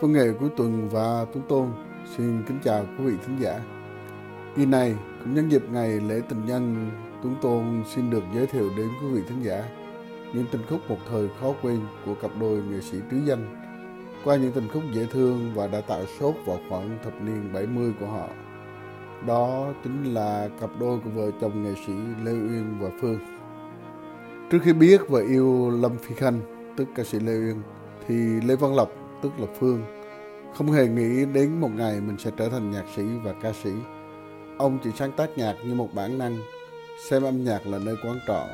Văn nghệ cuối tuần và Tuấn Tôn xin kính chào quý vị thính giả. Kỳ này cũng nhân dịp ngày lễ tình nhân, Tuấn Tôn xin được giới thiệu đến quý vị thính giả những tình khúc một thời khó quên của cặp đôi nghệ sĩ trứ danh qua những tình khúc dễ thương và đã tạo sốt vào khoảng thập niên 70 của họ. Đó chính là cặp đôi của vợ chồng nghệ sĩ Lê Uyên và Phương. Trước khi biết và yêu Lâm Phi Khanh, tức ca sĩ Lê Uyên, thì Lê Văn Lộc, tức là Phương, không hề nghĩ đến một ngày mình sẽ trở thành nhạc sĩ và ca sĩ. Ông chỉ sáng tác nhạc như một bản năng, xem âm nhạc là nơi quán trọ,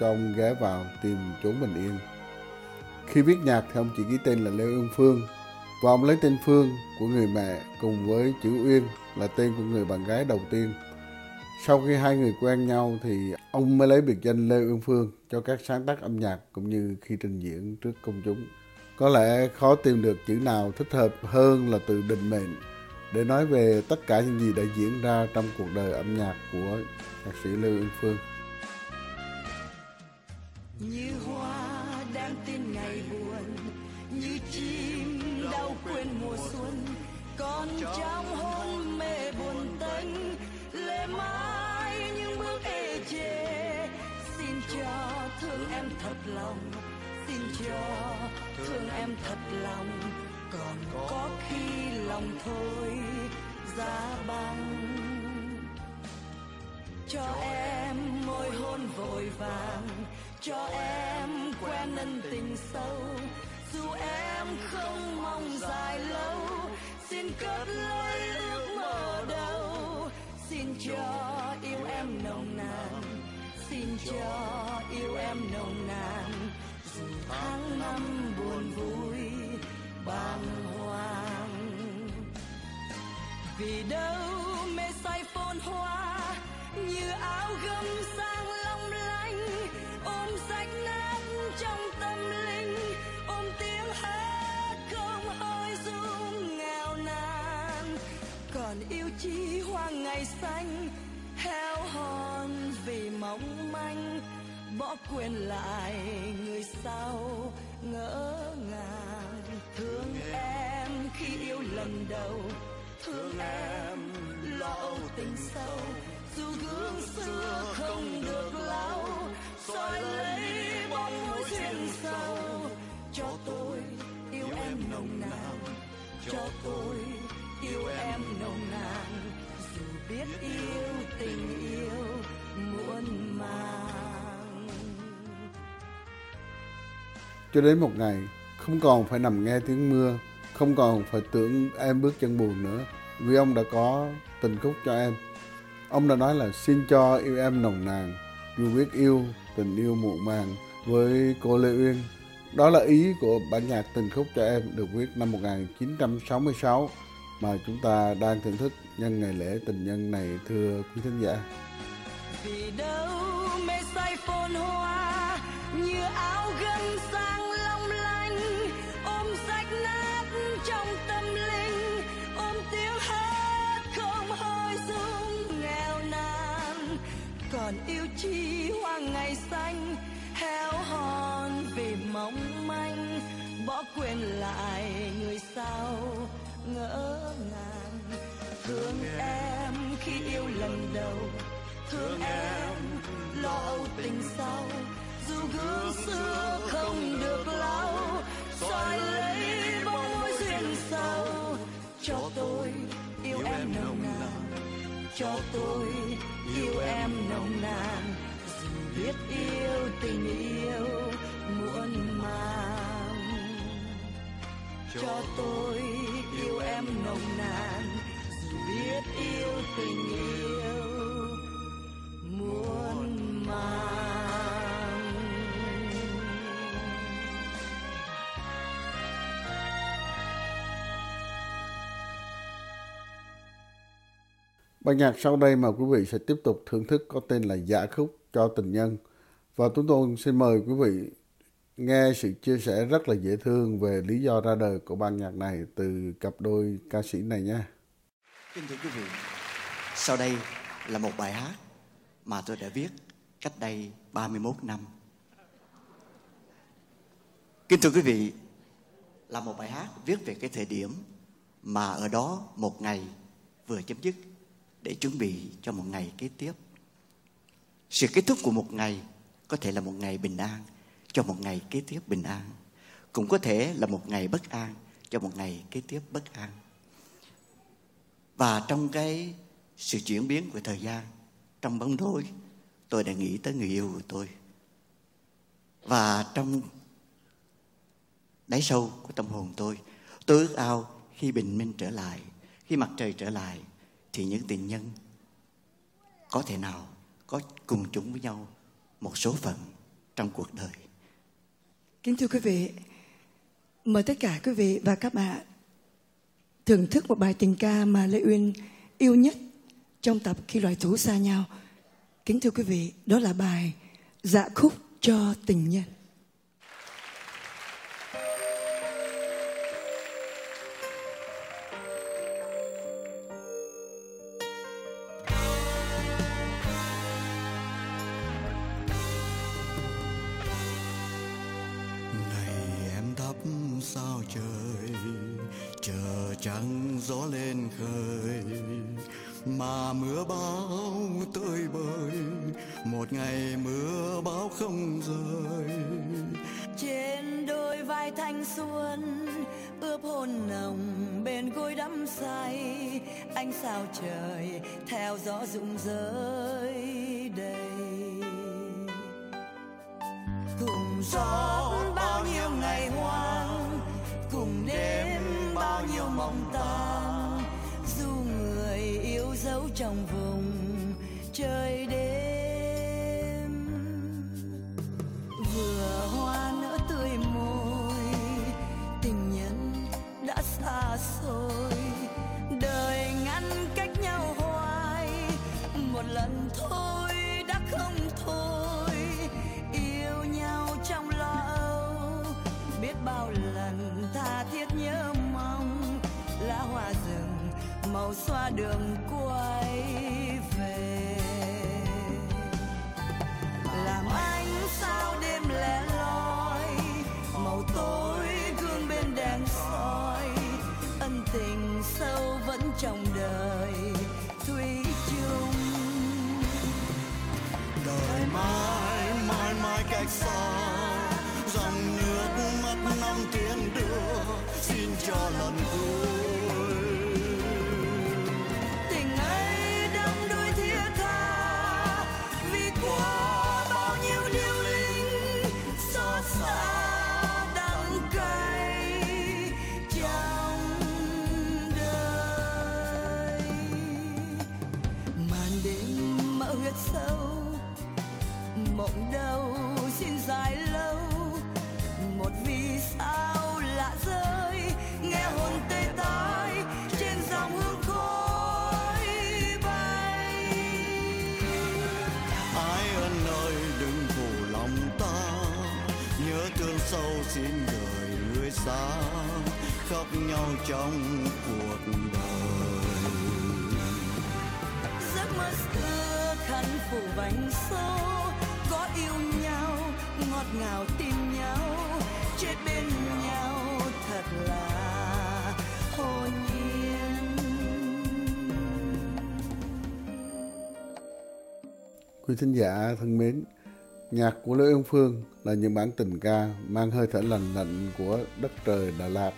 cho ông ghé vào tìm chốn bình yên. Khi viết nhạc thì ông chỉ ghi tên là Lê Uyên Phương, và ông lấy tên Phương của người mẹ cùng với chữ Uyên là tên của người bạn gái đầu tiên. Sau khi hai người quen nhau thì ông mới lấy biệt danh Lê Uyên Phương cho các sáng tác âm nhạc cũng như khi trình diễn trước công chúng. Có lẽ khó tìm được chữ nào thích hợp hơn là từ định mệnh để nói về tất cả những gì đã diễn ra trong cuộc đời âm nhạc của nhạc sĩ Lưu Yên Phương. Như hoa đang tin ngày buồn, như chim đau quên mùa xuân, còn trong hôn mê buồn tênh, lệ mãi những bước ê chề. Xin cho thương em thật lòng, xin cho thương em thật lòng, còn có khi lòng thôi giá băng. Cho em môi hôn vội vàng cho em quen ân tình sâu. Dù em không mong dài lâu xin cất lời ước mơ đâu xin cho yêu em nồng nàn xin cho yêu em nồng nàn tháng năm buồn vui, bàng hoàng. Vì đâu mê say phôn hoa, như áo gấm sang long lanh. Ôm rách nát trong tâm linh, ôm tiếng hát không hơi rung nghèo nàn. Còn yêu chi hoa ngày xanh héo hon vì mong manh bỏ quên lại người sau ngỡ ngàng. Thương em khi yêu lần đầu thương em lo âu tình sâu. dù gương xưa không được lau soi lấy bóng mối duyên sâu. cho tôi yêu em nồng nàn. cho tôi yêu em nồng nàn. dù biết yêu tình yêu muôn màng Cho đến một ngày, không còn phải nằm nghe tiếng mưa, không còn phải tưởng em bước chân buồn nữa, vì ông đã có tình khúc cho em. Ông đã nói là xin cho yêu em nồng nàn, dù biết yêu, tình yêu muộn màng với cô Lê Uyên. Đó là ý của bản nhạc tình khúc cho em được viết năm 1966 mà chúng ta đang thưởng thức nhân ngày lễ tình nhân này thưa quý thính giả. vì đâu mê say phồn hoa còn yêu chi hoa ngày xanh héo hon vì mong manh bỏ quên lại người sau ngỡ ngàng. Thương em khi yêu lần đầu. thương em lo âu tình sau. dù gương xưa không được lau soi lấy bóng mối duyên sâu cho tôi yêu em nồng nàn. cho tôi tình yêu muôn màng cho tôi yêu em nồng nàn, dù biết yêu tình yêu muôn màng Bài nhạc, sau đây mà quý vị sẽ tiếp tục thưởng thức có tên là Dạ khúc cho tình nhân. Và chúng tôi xin mời quý vị nghe sự chia sẻ rất là dễ thương về lý do ra đời của ban nhạc này từ cặp đôi ca sĩ này nha. Kính thưa quý vị, sau đây là một bài hát mà tôi đã viết cách đây 31 năm. Kính thưa quý vị, là một bài hát viết về cái thời điểm mà ở đó một ngày vừa chấm dứt để chuẩn bị cho một ngày kế tiếp. Sự kết thúc của một ngày có thể là một ngày bình an cho một ngày kế tiếp bình an. Cũng có thể là một ngày bất an cho một ngày kế tiếp bất an. Và trong cái sự chuyển biến của thời gian, trong bóng tối, tôi đã nghĩ tới người yêu của tôi. Và trong đáy sâu của tâm hồn tôi, tôi ước ao khi bình minh trở lại, khi mặt trời trở lại, thì những tình nhân có thể nào có cùng chúng với nhau một số phận trong cuộc đời. Kính thưa quý vị, mời tất cả quý vị và các bạn thưởng thức một bài tình ca mà Lê Uyên yêu nhất trong tập Khi loài thú xa nhau. Kính thưa quý vị, đó là bài Dạ khúc cho tình nhân. Một ngày mưa bão không rơi trên đôi vai thanh xuân, ướp hôn nồng bên gối đắm say. Ánh sao trời theo gió rụng rơi đầy. Cùng gió bao nhiêu ngày hoang, cùng đêm bao nhiêu mộng tan dù người yêu dấu trong vùng trời mãi xa dòng nước mắt non tiếng đưa. Xin cho lần cuối. Sâu xin đời người xa khóc nhau trong cuộc đời. Giấc mơ xưa khăn phủ vành số có yêu nhau ngọt ngào tin nhau chết bên nhau thật là hồn nhiên. Quý thính giả thân mến, nhạc của Lê Uyên Phương là những bản tình ca mang hơi thở lành lạnh của đất trời Đà Lạt,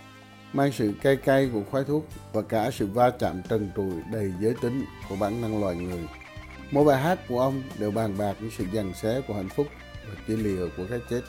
mang sự cay cay của khoái thuốc và cả sự va chạm trần trụi đầy giới tính của bản năng loài người. Mỗi bài hát của ông đều bàn bạc những sự giằng xé của hạnh phúc và chia lìa của cái chết.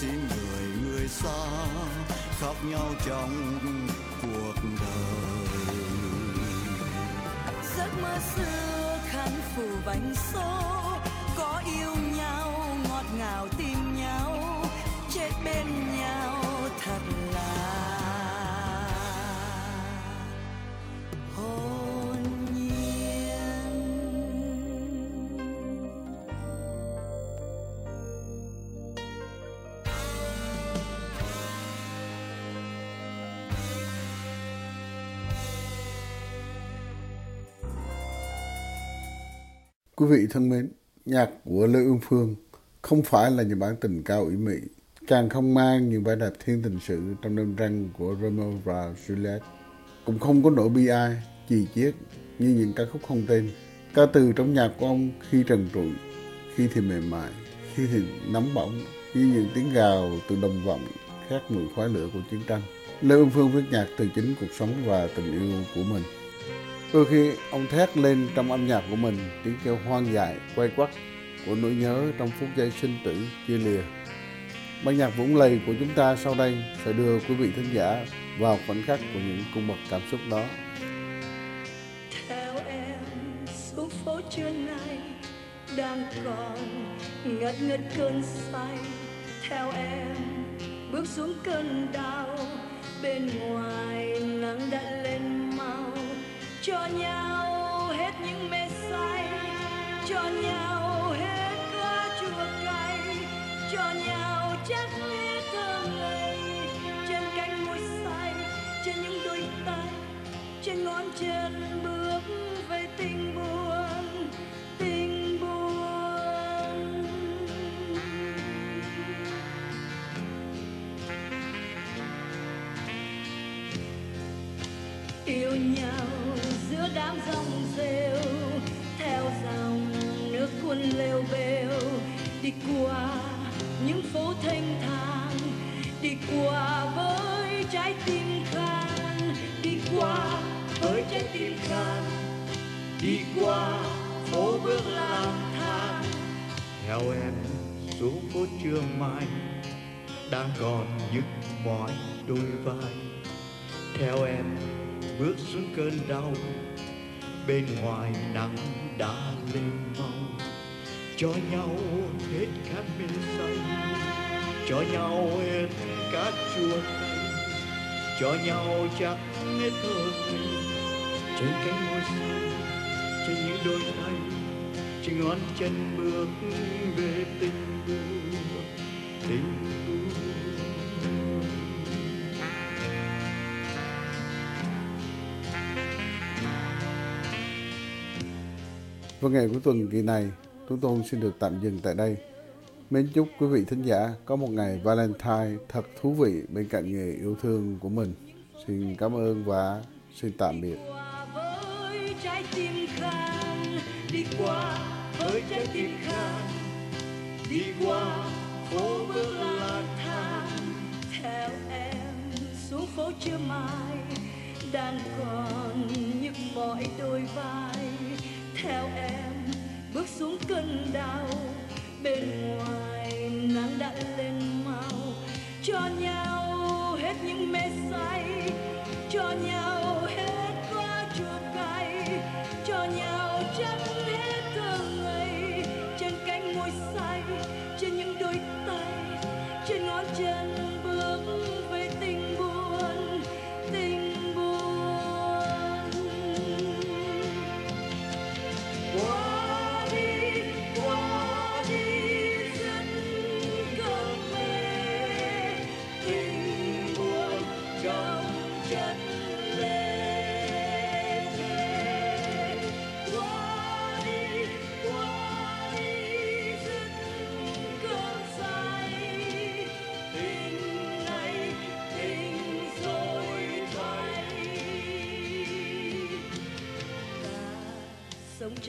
xin người người xa, khóc nhau trong cuộc đời. Giấc mơ xưa khăn phủ bánh số có yêu nhau, ngọt ngào tìm nhau, chết bên nhau. Quý vị thân mến, nhạc của Lê Ương Phương không phải là những bản tình cao ủy mị, càng không mang những vẻ đẹp thiên tình sự trong đêm răng của Romeo và Juliet, cũng không có nỗi bi ai, chì chiết như những ca khúc không tên. Ca từ trong nhạc của ông khi trần trụi, khi thì mềm mại, khi thì nóng bỏng, như những tiếng gào từ đồng vọng khát mùi khói lửa của chiến tranh. Lê Ương Phương viết nhạc từ chính cuộc sống và tình yêu của mình. Đôi khi ông thét lên trong âm nhạc của mình tiếng kêu hoang dại, quay quắt của nỗi nhớ trong phút giây sinh tử chia lìa. Ban nhạc vũng lầy của chúng ta sau đây sẽ đưa quý vị thính giả vào khoảnh khắc của những cung bậc cảm xúc đó. theo em xuống phố trưa nay đang còn ngất ngất cơn say theo em bước xuống cơn đau bên ngoài nắng đã lên cho nhau hết những mê say, cho nhau hết cớ chua cay, cho nhau chắc hết thơ ngây trên cánh môi say, trên những đôi tay, trên ngón chân bước về tình buồn tình buồn. Yêu nhau đám dòng rêu, theo dòng nước cuốn lêu bêu. Đi qua những phố thanh thang, đi qua với trái tim khan, đi qua với trái tim khan, đi qua phố bước lang thang. Theo em xuống phố trường mai đang còn nhức mỏi đôi vai. Theo em, bước xuống cơn đau bên ngoài nắng đã lên mau. Cho nhau hết các bên xanh cho nhau hết các chua cho nhau chắc hết thơ trên cánh môi xanh trên những đôi tay, trên ngón chân bước về tình yêu. Tình buồn ngày cuối tuần kỳ này, chúng tôi xin được tạm dừng tại đây. Mến chúc quý vị thính giả có một ngày Valentine thật thú vị bên cạnh nghề yêu thương của mình. Xin cảm ơn và xin tạm biệt. với trái tim đi qua với trái tim đi qua phố bước lang thang theo em xuống phố mai đang còn những mỏi đôi vai theo em bước xuống cơn đau. Bên ngoài nắng đã lên màu cho nhau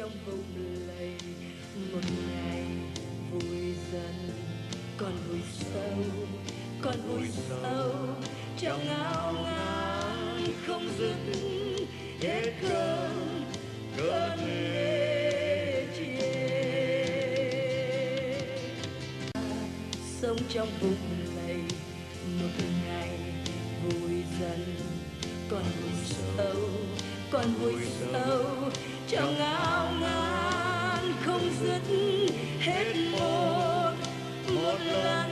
trong vùng lầy. Một ngày vui dần, còn vui sâu, còn vui sâu. Trong ngao ngang không dứt hết cơn cơn ê chia. Sống trong vùng lầy, một ngày vui dần, còn vui sâu còn vui sâu trong ngao ngán không dứt hết một một lần